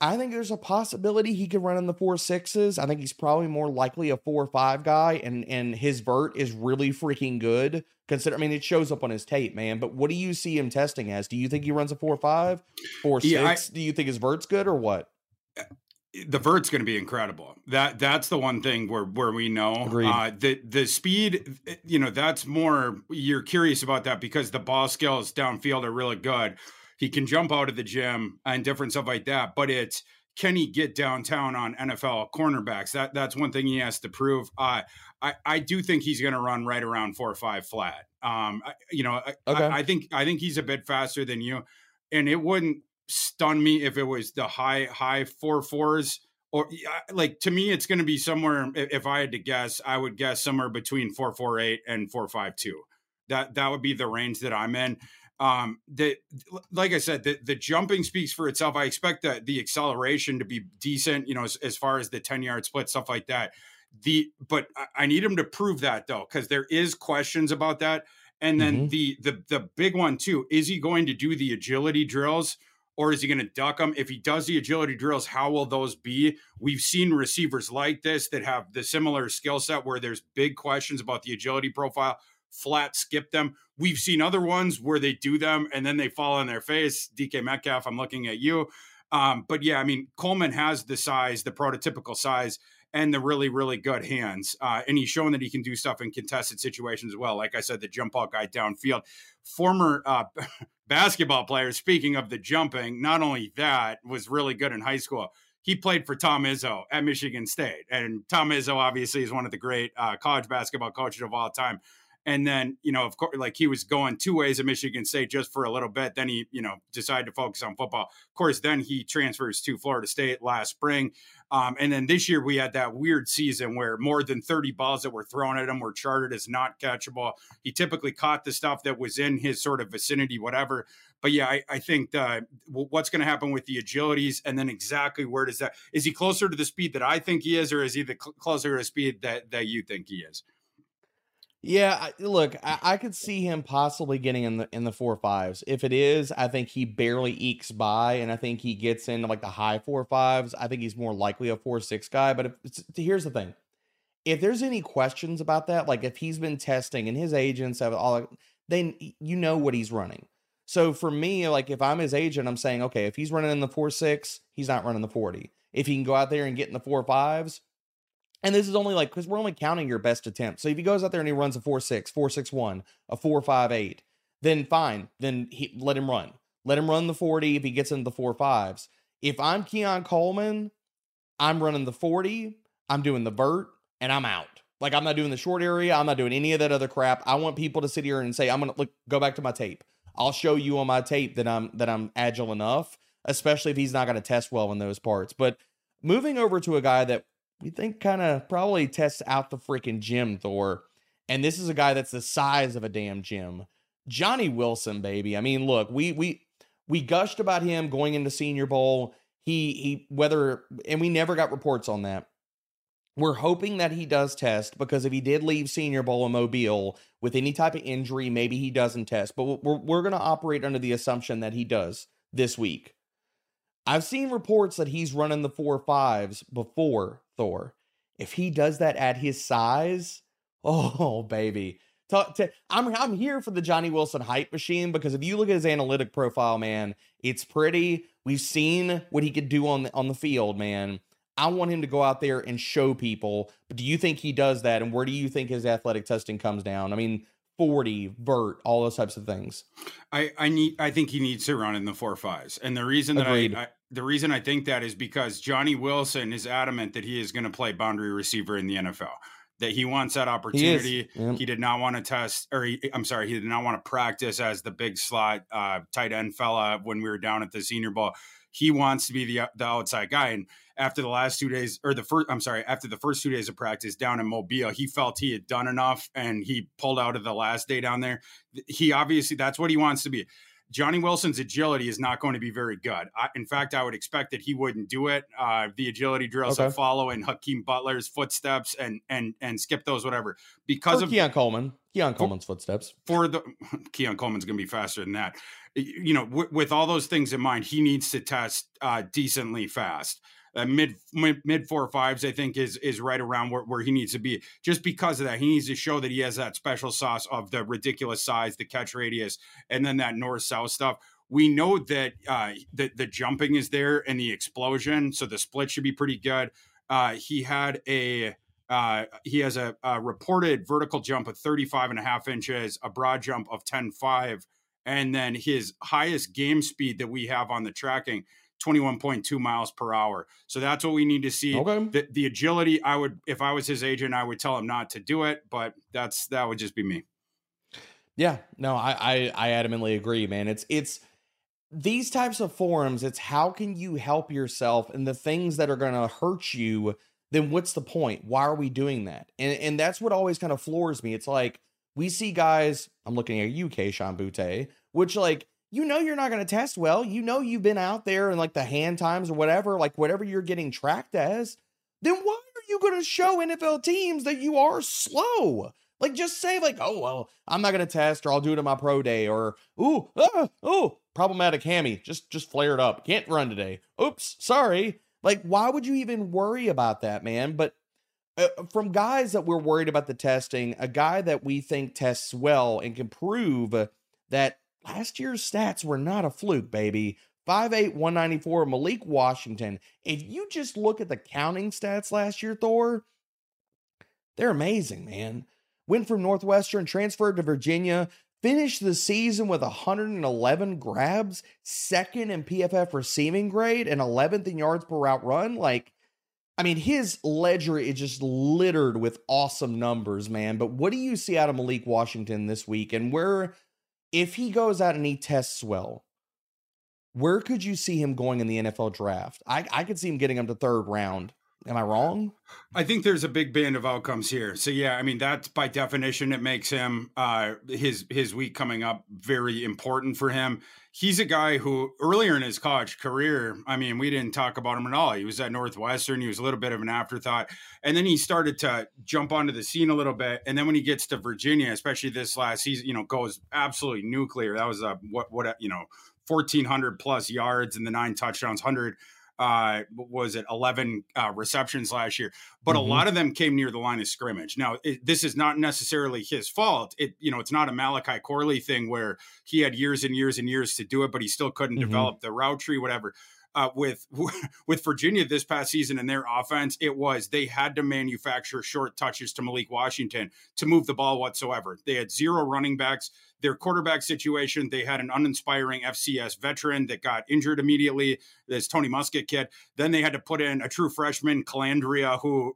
I think there's a possibility he could run in the four sixes. I think he's probably more likely a four or five guy, and and his vert is really freaking good. Consider, I mean, it shows up on his tape, man. But what do you see him testing as? Do you think he runs a four five, four six? Yeah, I- do you think his vert's good or what? Uh, the vert's going to be incredible. That that's the one thing where where we know uh, the the speed. You know, that's more you're curious about that because the ball skills downfield are really good. He can jump out of the gym and different stuff like that. But it's can he get downtown on NFL cornerbacks? That that's one thing he has to prove. Uh, I I do think he's going to run right around four or five flat. Um, I, you know, Okay. I, I think I think he's a bit faster than you, and it wouldn't stun me if it was the high high four fours or like to me it's going to be somewhere if i had to guess i would guess somewhere between 448 and 452 that that would be the range that i'm in. Um the like i said the, the jumping speaks for itself. I expect the the acceleration to be decent you know as, as far as the 10 yard split stuff like that. The but I- need him to prove that though because there is questions about that. And then Mhm. the the the big one too is he going to do the agility drills or is he going to duck them? If he does the agility drills, how will those be? We've seen receivers like this that have the similar skill set where there's big questions about the agility profile, flat skip them. We've seen other ones where they do them and then they fall on their face. DK Metcalf, I'm looking at you. Um, but yeah, I mean, Coleman has the size, the prototypical size, and the really, really good hands. Uh, and he's shown that he can do stuff in contested situations as well. Like I said, the jump out guy downfield. Former uh, <laughs> basketball player, speaking of the jumping, not only that, was really good in high school. He played for Tom Izzo at Michigan State. And Tom Izzo obviously is one of the great uh, college basketball coaches of all time. And then, you know, of course, like he was going two ways at Michigan State just for a little bit. Then he, you know, decided to focus on football. Of course, then he transfers to Florida State last spring. Um, and then this year we had that weird season where more than 30 balls that were thrown at him were charted as not catchable. He typically caught the stuff that was in his sort of vicinity, whatever. But yeah, I, I think the, what's going to happen with the agilities and then exactly where does that, is he closer to the speed that I think he is, or is he the cl- closer to the speed that, that you think he is? Yeah, look, I, I could see him possibly getting in the in the four fives. If it is, I think he barely ekes by, and I think he gets into like the high four fives. I think he's more likely a four six guy. But here's the thing: if there's any questions about that, like if he's been testing and his agents have all, then you know what he's running. So for me, like if I'm his agent, I'm saying, okay, if he's running in the four six, he's not running the forty. If he can go out there and get in the four fives, and this is only like because we're only counting your best attempt. So if he goes out there and he runs a 4 6, 4 6 1, a 4 5 8, then fine. Then he, let him run. Let him run the 40 if he gets into the 4 5s. If I'm Keon Coleman, I'm running the 40, I'm doing the vert, and I'm out. Like I'm not doing the short area. I'm not doing any of that other crap. I want people to sit here and say, I'm gonna look go back to my tape. I'll show you on my tape that I'm that I'm agile enough, especially if he's not gonna test well in those parts. But moving over to a guy that we think kind of probably tests out the freaking gym, Thor. And this is a guy that's the size of a damn gym. Johnny Wilson, baby. I mean, look, we we we gushed about him going into Senior Bowl. He he whether and we never got reports on that. We're hoping that he does test because if he did leave Senior Bowl in Mobile with any type of injury, maybe he doesn't test. But we're we're going to operate under the assumption that he does this week. I've seen reports that he's running the four fives before Thor. If he does that at his size, <laughs> oh baby. Talk to, I'm I'm here for the Johnny Wilson hype machine because if you look at his analytic profile, man, it's pretty. We've seen what he could do on the, on the field, man. I want him to go out there and show people. But do you think he does that? And where do you think his athletic testing comes down? I mean, 40, vert, all those types of things. I, I need I think he needs to run in the four fives. And the reason that I, I, the reason I think that is because Johnny Wilson is adamant that he is going to play boundary receiver in the NFL. That he wants that opportunity. He, he did not want to test, or he, I'm sorry, he did not want to practice as the big slot uh, tight end fella when we were down at the Senior Bowl. He wants to be the the outside guy, and after the last two days, or the first, I'm sorry, after the first two days of practice down in Mobile, he felt he had done enough and he pulled out of the last day down there. He obviously, that's what he wants to be. Johnny Wilson's agility is not going to be very good. I, in fact, I would expect that he wouldn't do it. Uh, the agility drills okay. will follow in Hakeem Butler's footsteps and and and skip those whatever because or of Keon Coleman. Keon Coleman's for, footsteps. For the <laughs> Keon Coleman's going to be faster than that. You know, w- with all those things in mind, he needs to test uh, decently fast uh, mid, mid mid four fives, I think is is right around where, where he needs to be. Just because of that, he needs to show that he has that special sauce of the ridiculous size, the catch radius, and then that north south stuff. We know that uh, the the jumping is there and the explosion, so the split should be pretty good. Uh, he had a uh, he has a, a, reported vertical jump of 35 and a half inches, a broad jump of 10.5, and then his highest game speed that we have on the tracking 21.2 miles per hour. So that's what we need to see. Okay. The, the agility, I would, if I was his agent, I would tell him not to do it, but that's, that would just be me. Yeah, no, I, I, I adamantly agree, man. It's, it's, these types of forums, it's how can you help yourself and the things that are going to hurt you, then what's the point? Why are we doing that? And and that's what always kind of floors me. It's like we see guys, I'm looking at you, Kayshon Boutte, which like you know you're not going to test well. You know you've been out there and like the hand times or whatever, like whatever you're getting tracked as. Then why are you going to show NFL teams that you are slow? Like just say like, oh well, I'm not going to test, or I'll do it on my pro day, or ooh, ah, ooh, problematic hammy, just just flared up, can't run today. Oops, sorry. Like, why would you even worry about that, man? But uh, from guys that we're worried about the testing, a guy that we think tests well and can prove that last year's stats were not a fluke, baby. 5'8, 194, Malik Washington. If you just look at the counting stats last year, Thor, they're amazing, man. Went from Northwestern, transferred to Virginia, finished the season with 111 grabs, second in PFF receiving grade, and 11th in yards per route run. Like, I mean, his ledger is just littered with awesome numbers, man. But what do you see out of Malik Washington this week? And where, if he goes out and he tests well, where could you see him going in the NFL draft? I, I could see him getting him to third round. Am I wrong? I think there's a big band of outcomes here. So yeah, I mean that's by definition it makes him uh his his week coming up very important for him. He's a guy who earlier in his college career, I mean, we didn't talk about him at all. He was at Northwestern, he was a little bit of an afterthought. And then he started to jump onto the scene a little bit. And then when he gets to Virginia, especially this last season, you know, goes absolutely nuclear. That was a what what a, you know, 1400 plus yards and the nine touchdowns, 100 uh, was it 11 uh, receptions last year, but mm-hmm. a lot of them came near the line of scrimmage. Now, it, this is not necessarily his fault. It, you know, it's not a Malachi Corley thing where he had years and years and years to do it, but he still couldn't mm-hmm. develop the route tree, whatever. Uh, with <laughs> with Virginia this past season and their offense, it was they had to manufacture short touches to Malik Washington to move the ball whatsoever. They had zero running backs their quarterback situation. They had an uninspiring FCS veteran that got injured immediately, this Tony Muskett kid. Then they had to put in a true freshman, Colandrea, who,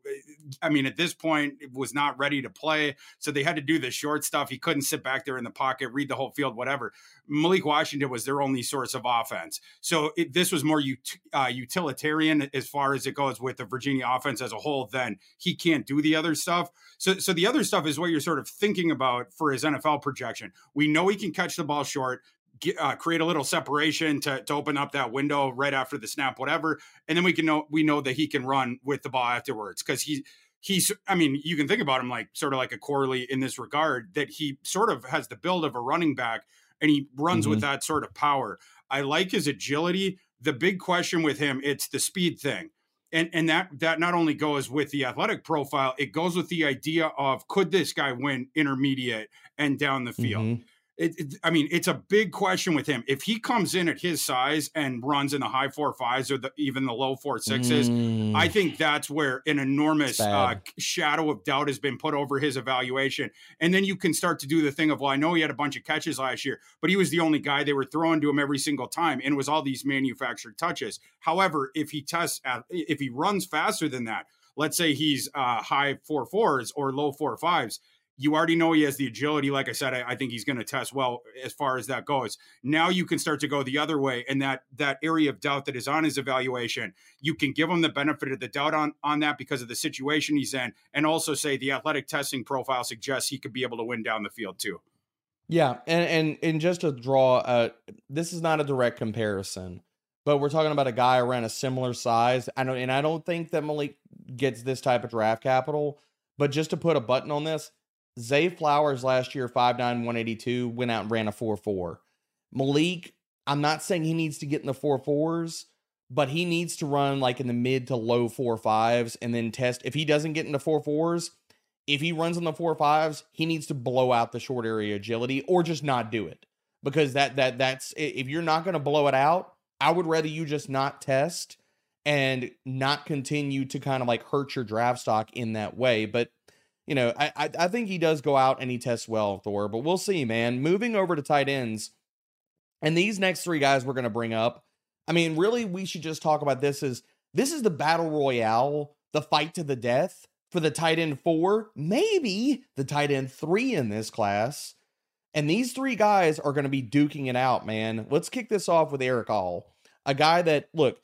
I mean, at this point was not ready to play. So they had to do the short stuff. He couldn't sit back there in the pocket, read the whole field, whatever. Malik Washington was their only source of offense. So it, this was more ut- uh, utilitarian as far as it goes with the Virginia offense as a whole. Then he can't do the other stuff. So, so the other stuff is what you're sort of thinking about for his NFL projection. We know he can catch the ball short. Get, uh, create a little separation to, to open up that window right after the snap, whatever, and then we can know we know that he can run with the ball afterwards because he he's I mean you can think about him like sort of like a Corley in this regard that he sort of has the build of a running back and he runs mm-hmm. with that sort of power. I like his agility. The big question with him it's the speed thing and and that that not only goes with the athletic profile, it goes with the idea of could this guy win intermediate and down the field. Mm-hmm. It, it, I mean, it's a big question with him. If he comes in at his size and runs in the high four fives or the, even the low four sixes, mm. I think that's where an enormous uh, shadow of doubt has been put over his evaluation. And then you can start to do the thing of, well, I know he had a bunch of catches last year, but he was the only guy they were throwing to him every single time, and it was all these manufactured touches. However, if he tests, at, if he runs faster than that, let's say he's uh, high four fours or low four fives you already know he has the agility. Like I said, I, I think he's going to test well as far as that goes. Now you can start to go the other way, and that that area of doubt that is on his evaluation, you can give him the benefit of the doubt on on that because of the situation he's in, and also say the athletic testing profile suggests he could be able to win down the field too. Yeah, and and and just to draw, uh, this is not a direct comparison, but we're talking about a guy around a similar size. I know, and I don't think that Malik gets this type of draft capital. But just to put a button on this, Zay Flowers last year, 5'9, 182, went out and ran a 4 4. Malik, I'm not saying he needs to get in the 4 4s, but he needs to run like in the mid to low 4 5s and then test. If he doesn't get into 4 4s, if he runs in the 4 5s, he needs to blow out the short area agility or just not do it. Because that that that's if you're not going to blow it out, I would rather you just not test and not continue to kind of like hurt your draft stock in that way. But you know, I, I, I think he does go out and he tests well, Thor. But we'll see, man. Moving over to tight ends, and these next three guys we're going to bring up. I mean, really, we should just talk about this. Is this is the battle royale, the fight to the death for the tight end four, maybe the tight end three in this class. And these three guys are going to be duking it out, man. Let's kick this off with Erick All, a guy that look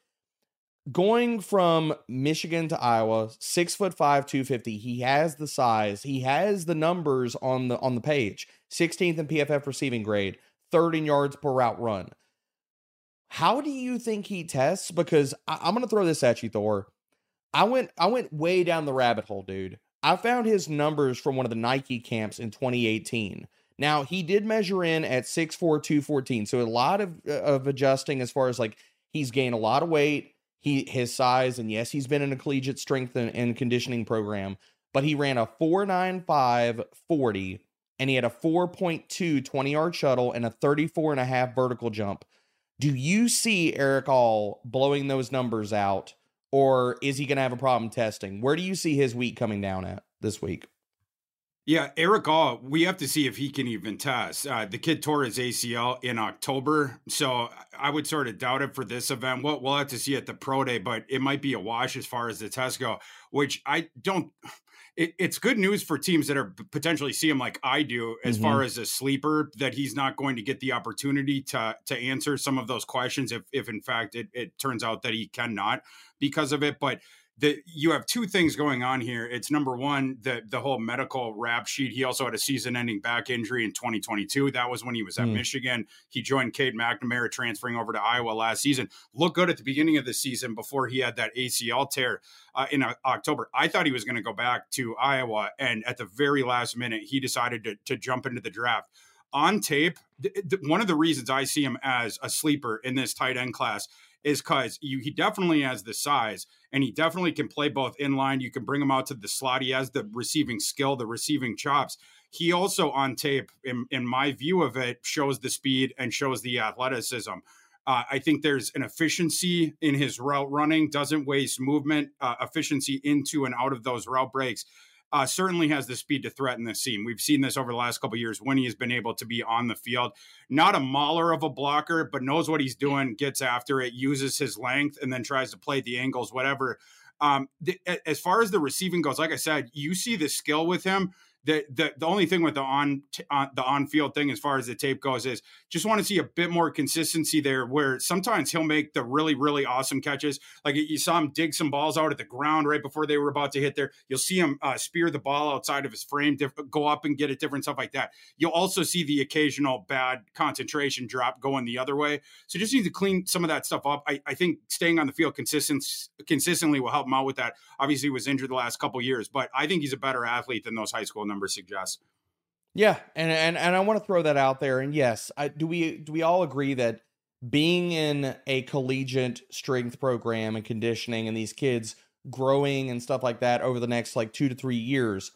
going from Michigan to Iowa, six foot five, 250. He has the size, he has the numbers on the on the page. 16th in PFF receiving grade, third in yards per route run. How do you think he tests? Because I, am gonna throw this at you, Thor. I went I went way down the rabbit hole, dude. I found his numbers from one of the Nike camps in 2018. Now he did measure in at 6'4, 214. So a lot of, uh, of adjusting as far as like he's gained a lot of weight he his size and yes he's been in a collegiate strength and, and conditioning program but he ran a 495 40 and he had a 4.2 20 yard shuttle and a 34 and a half vertical jump. Do you see erick all blowing those numbers out or is he going to have a problem testing? Where do you see his week coming down at this week Yeah, Erick All, we have to see if he can even test. Uh, the kid tore his ACL in October, so I would sort of doubt it for this event. We'll, we'll have to see at the pro day, but it might be a wash as far as the test go, which I don't. It, it's good news for teams that are potentially see him like I do, as Mm-hmm. far as a sleeper, that he's not going to get the opportunity to to answer some of those questions if if in fact it, it turns out that he cannot because of it. But the you have two things going on here. It's number one, the the whole medical rap sheet. He also had a season-ending back injury in 2022. That was when he was at Hmm. Michigan. He joined Cade McNamara, transferring over to Iowa last season. Looked good at the beginning of the season before he had that ACL tear uh, in uh, October. I thought he was going to go back to Iowa, and at the very last minute, he decided to to jump into the draft. On tape, th- th- one of the reasons I see him as a sleeper in this tight end class is because he definitely has the size and he definitely can play both in line. You can bring him out to the slot. He has the receiving skill, the receiving chops. He also on tape, in, in my view of it, shows the speed and shows the athleticism. Uh, I think there's an efficiency in his route running, doesn't waste movement, uh, efficiency into and out of those route breaks. Uh, certainly has the speed to threaten the seam. We've seen this over the last couple years when he has been able to be on the field. Not a mauler of a blocker, but knows what he's doing, gets after it, uses his length, and then tries to play the angles, whatever. Um, th- as far as the receiving goes, like I said, you see the skill with him. The, the the only thing with the on, t- on the on field thing as far as the tape goes is just want to see a bit more consistency there where sometimes he'll make the really really awesome catches. Like you saw him dig some balls out at the ground right before they were about to hit there. You'll see him uh, spear the ball outside of his frame diff- go up and get it different stuff like that. You'll also see the occasional bad concentration drop going the other way. So just need to clean some of that stuff up. I, I think staying on the field consistent consistently will help him out with that. Obviously he was injured the last couple years but I think he's a better athlete than those high school numbers suggest Yeah, and and and I want to throw that out there. And yes, I, do we do we all agree that being in a collegiate strength program and conditioning, and these kids growing and stuff like that over the next like two to three years,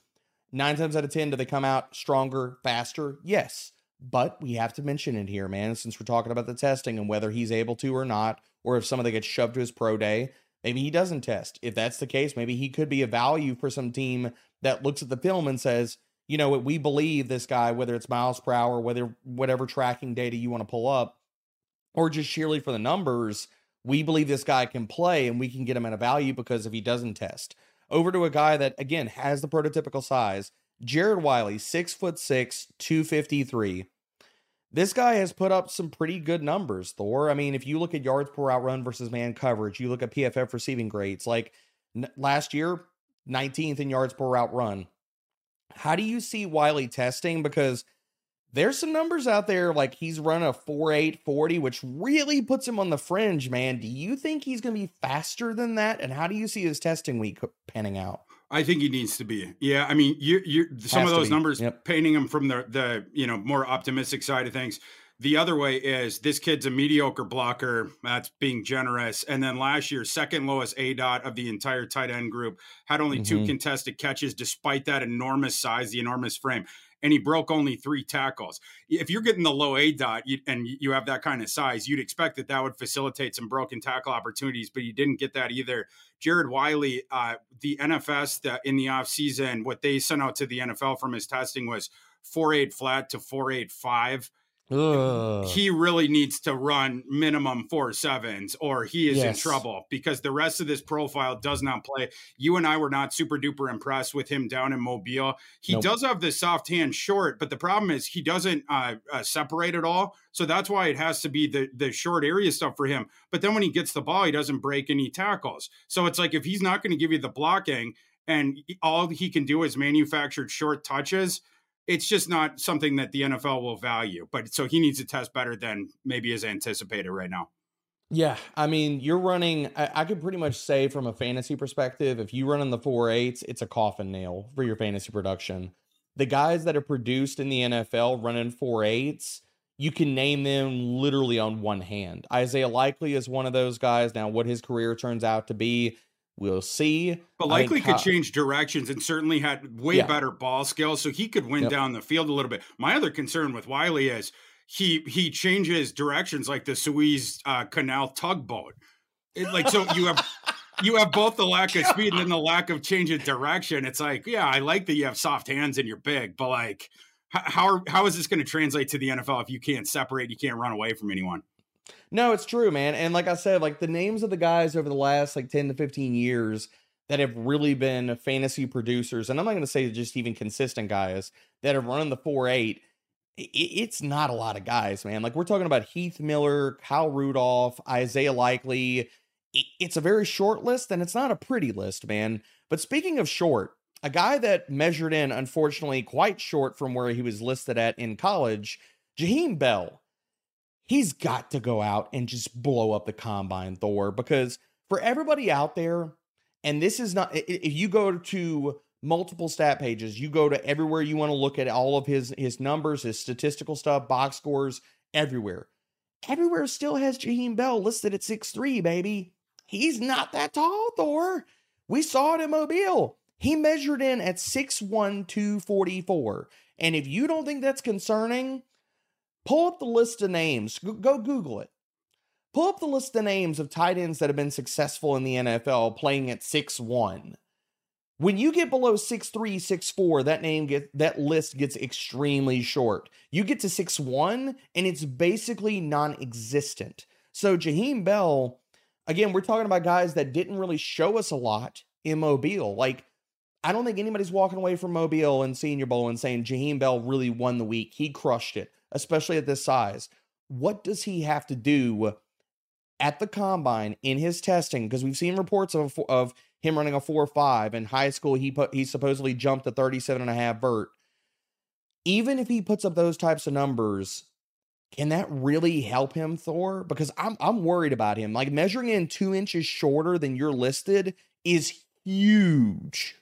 nine times out of ten, do they come out stronger, faster? Yes, but we have to mention it here, man. Since we're talking about the testing and whether he's able to or not, or if some of them get shoved to his pro day, maybe he doesn't test. If that's the case, maybe he could be a value for some team that looks at the film and says you know, what, we believe this guy, whether it's miles per hour, whether whatever tracking data you want to pull up, or just sheerly for the numbers, we believe this guy can play and we can get him at a value because if he doesn't test. Over to a guy that again has the prototypical size, Jared Wiley, six foot six, 253. This guy has put up some pretty good numbers, Thor. I mean, if you look at yards per route run versus man coverage, you look at PFF receiving grades, like n- last year, 19th in yards per route run. How do you see Wiley testing? Because there's some numbers out there like he's run a 4.8 40, which really puts him on the fringe, man. Do you think he's going to be faster than that? And how do you see his testing week panning out? I think he needs to be. Yeah, I mean, you you some Has of those numbers Yep. painting him from the the you know more optimistic side of things. The other way is this kid's a mediocre blocker. That's being generous. And then last year, second lowest aDOT of the entire tight end group, had only two Mhm. contested catches despite that enormous size, the enormous frame. And he broke only three tackles. If you're getting the low aDOT and you have that kind of size, you'd expect that that would facilitate some broken tackle opportunities, but you didn't get that either. Jared Wiley, uh, the NFS the, in the offseason, what they sent out to the NFL from his testing was 4.8 flat to 4.85 Ugh. he really needs to run minimum four sevens or he is in trouble because the rest of this profile does not play. You and I were not super duper impressed with him down in Mobile. He Nope. does have the soft hand short, but the problem is he doesn't uh, uh, separate at all. So that's why it has to be the the short area stuff for him. But then when he gets the ball, he doesn't break any tackles. So it's like if he's not going to give you the blocking and all he can do is manufactured short touches it's just not something that the NFL will value. But so he needs to test better than maybe is anticipated right now. Yeah, I mean, you're running. I, I could pretty much say from a fantasy perspective, if you run in the four eights, it's a coffin nail for your fantasy production. The guys that are produced in the NFL running four eights, you can name them literally on one hand. Isaiah Likely is one of those guys. Now, what his career turns out to be, we'll see. But likely could change directions and certainly had way Yeah. better ball skills, so he could win Yep. down the field a little bit. My other concern with Wiley is he he changes directions like the Suez uh, Canal tugboat. It, like so, you have you have both the lack of <laughs> speed and then the lack of change of direction. It's like, yeah, I like that you have soft hands and you're big, but like, how are, how is this going to translate to the NFL if you can't separate, you can't run away from anyone? No, it's true, man. And like I said, like the names of the guys over the last like 10 to 15 years that have really been fantasy producers, and I'm not going to say just even consistent guys that have run the 4 8, it's not a lot of guys, man. Like we're talking about Heath Miller, Kyle Rudolph, Isaiah Likely. It's a very short list and it's not a pretty list, man. But speaking of short, a guy that measured in, unfortunately, quite short from where he was listed at in college, Jaheim Bell. He's got to go out and just blow up the combine, Thor, because for everybody out there, and this is not, if you go to multiple stat pages. You go to everywhere you want to look at all of his his numbers, his statistical stuff, box scores, everywhere. Everywhere still has Jaheim Bell listed at six three, baby. He's not that tall, Thor. We saw it in Mobile. He measured in at 6'1, 244. And if you don't think that's concerning, pull up the list of names. Go Google it. Pull up the list of names of tight ends that have been successful in the NFL playing at six one. When you get below six three, six four, that name get that list gets extremely short. You get to six one, and it's basically non-existent. So Jaheim Bell, again, we're talking about guys that didn't really show us a lot in Mobile. Like, I don't think anybody's walking away from Mobile and Senior Bowl and saying Jaheim Bell really won the week. He crushed it, especially at this size. What does he have to do at the combine in his testing? Because we've seen reports of of him running a 4-5 in high school he put he supposedly jumped a 37 and a half vert even if he puts up those types of numbers can that really help him thor because i'm i'm worried about him like measuring in two inches shorter than you're listed is huge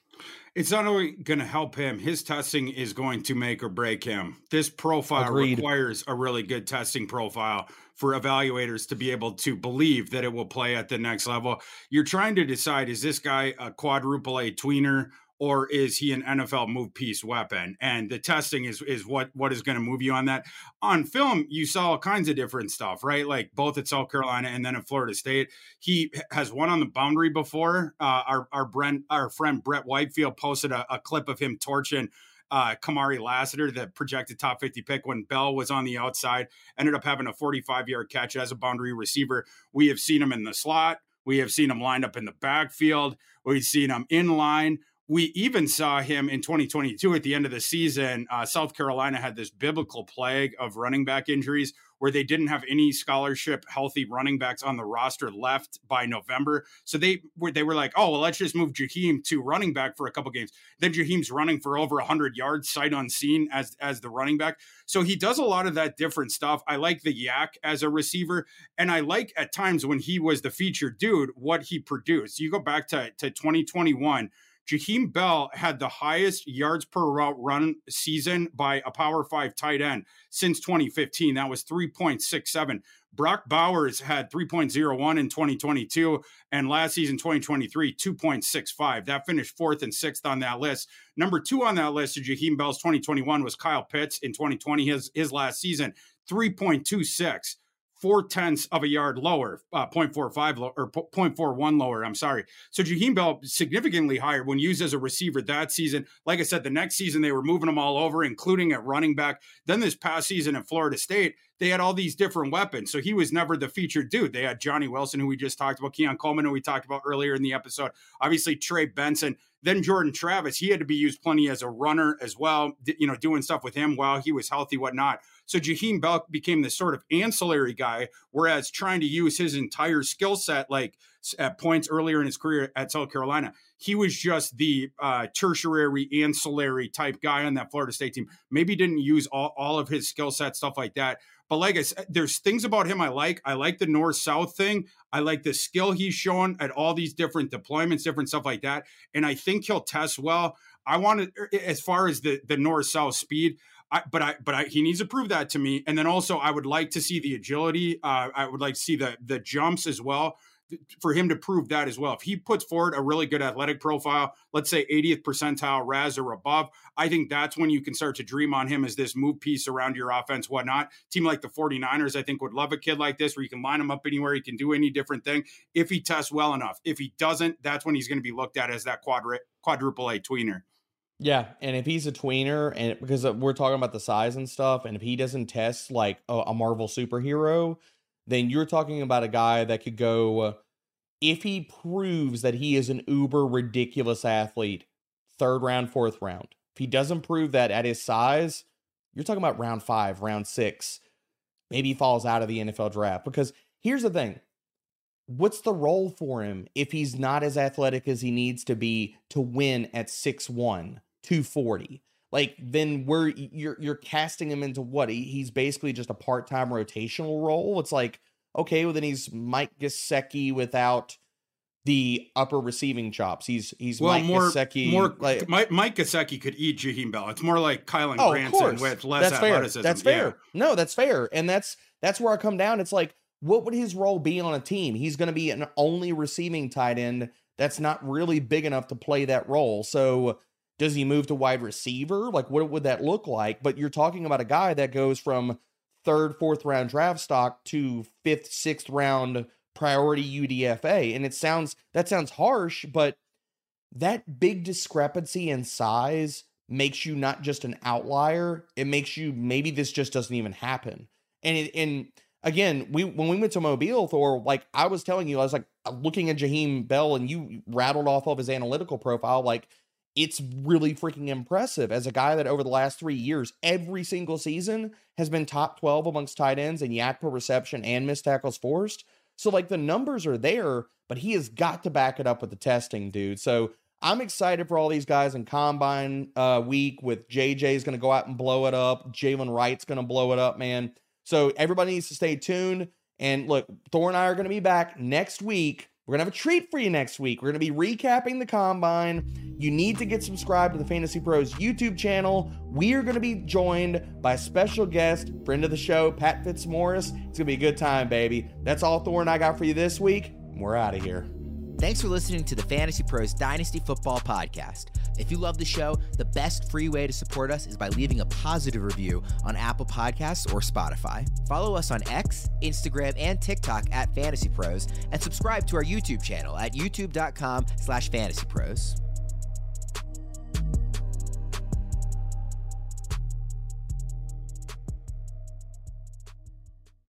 it's not only going to help him, his testing is going to make or break him. This profile Agreed. requires a really good testing profile for evaluators to be able to believe that it will play at the next level. You're trying to decide is this guy a quadruple A tweener or is he an NFL move piece weapon? And the testing is is what what is going to move you on that. On film, you saw all kinds of different stuff, right? Like both at South Carolina and then at Florida State. He has won on the boundary before. Uh, our our Brent, our friend Brett Whitefield posted a, a clip of him torching uh, Kamari Lassiter, the projected top 50 pick when Bell was on the outside, ended up having a 45 yard catch as a boundary receiver. We have seen him in the slot. We have seen him lined up in the backfield. We've seen him in line. We even saw him in 2022 at the end of the season. Uh, South Carolina had this biblical plague of running back injuries where they didn't have any scholarship healthy running backs on the roster left by November. So they were they were like, oh well, let's just move Jaheim to running back for a couple games. Then Jaheim's running for over hundred yards, sight unseen as as the running back. So he does a lot of that different stuff. I like the YAC as a receiver, and I like at times when he was the featured dude what he produced. You go back to to 2021 Jaheim Bell had the highest yards per route run season by a Power Five tight end since 2015. That was 3.67. Brock Bowers had 3.01 in 2022, and last season, 2023, 2.65. That finished fourth and sixth on that list. Number two on that list of Jaheim Bell's 2021 was Kyle Pitts in 2020, his, his last season, 3.26 four tenths of a yard lower, uh, 0.45 lo- or 0.41 lower. I'm sorry. So Jaheim Bell significantly higher when used as a receiver that season. Like I said, the next season they were moving them all over, including at running back. Then this past season at Florida State, they had all these different weapons. So he was never the featured dude. They had Johnny Wilson, who we just talked about, Keon Coleman, who we talked about earlier in the episode. Obviously Trey Benson. Then Jordan Travis, he had to be used plenty as a runner as well, you know, doing stuff with him while he was healthy, whatnot. So Jaheim Bell became this sort of ancillary guy, whereas trying to use his entire skill set, like at points earlier in his career at South Carolina, he was just the uh, tertiary, ancillary type guy on that Florida State team. Maybe didn't use all, all of his skill set, stuff like that. But like I said, there's things about him I like. I like the north south thing. I like the skill he's shown at all these different deployments, different stuff like that. And I think he'll test well. I want to, as far as the the north south speed. I, but I, but I, he needs to prove that to me. And then also, I would like to see the agility. Uh, I would like to see the the jumps as well. for him to prove that as well. If he puts forward a really good athletic profile, let's say 80th percentile RAS or above, I think that's when you can start to dream on him as this move piece around your offense, whatnot. Team like the 49ers, I think, would love a kid like this where you can line him up anywhere, he can do any different thing if he tests well enough. If he doesn't, that's when he's going to be looked at as that quadri- quadruple A tweener. Yeah, and if he's a tweener, and because uh, we're talking about the size and stuff, and if he doesn't test like a, a Marvel superhero, then you're talking about a guy that could go. Uh, if he proves that he is an uber ridiculous athlete, third round, fourth round. If he doesn't prove that at his size, you're talking about round five, round six. Maybe he falls out of the NFL draft. Because here's the thing what's the role for him if he's not as athletic as he needs to be to win at 6'1, 240? Like then we're you're you're casting him into what? He, he's basically just a part-time rotational role. It's like, okay, well then he's Mike Gesicki without the upper receiving chops. He's he's well, Mike more, Gesicki. More, like, Mike, Mike Gesicki could eat Jaheim Bell. It's more like Kylan oh, with less that's fair. athleticism. That's Yeah. fair. No, that's fair. And that's that's where I come down. It's like, what would his role be on a team? He's going to be an only receiving tight end that's not really big enough to play that role. So does he move to wide receiver? Like, what would that look like? But you're talking about a guy that goes from third, fourth round draft stock to fifth, sixth round priority UDFA. And it sounds that sounds harsh, but that big discrepancy in size makes you not just an outlier. It makes you maybe this just doesn't even happen. And it, and again, we when we went to Mobile, Thor, like I was telling you, I was like looking at Jaheim Bell, and you rattled off of his analytical profile, like it's really freaking impressive as a guy that over the last three years, every single season has been top 12 amongst tight ends in YAC per reception and missed tackles forced. So, like, the numbers are there, but he has got to back it up with the testing, dude. So, I'm excited for all these guys in combine uh, week with JJ's going to go out and blow it up. Jaylen Wright's going to blow it up, man. So, everybody needs to stay tuned. And look, Thor and I are going to be back next week. We're going to have a treat for you next week. We're going to be recapping the combine. You need to get subscribed to the Fantasy Pros YouTube channel. We are going to be joined by a special guest, friend of the show, Pat Fitzmaurice. It's going to be a good time, baby. That's all Thor and I got for you this week. We're out of here. Thanks for listening to the Fantasy Pros Dynasty Football Podcast. If you love the show, the best free way to support us is by leaving a positive review on Apple Podcasts or Spotify. Follow us on X, Instagram, and TikTok at Fantasy Pros, and subscribe to our YouTube channel at youtube.com slash fantasy pros.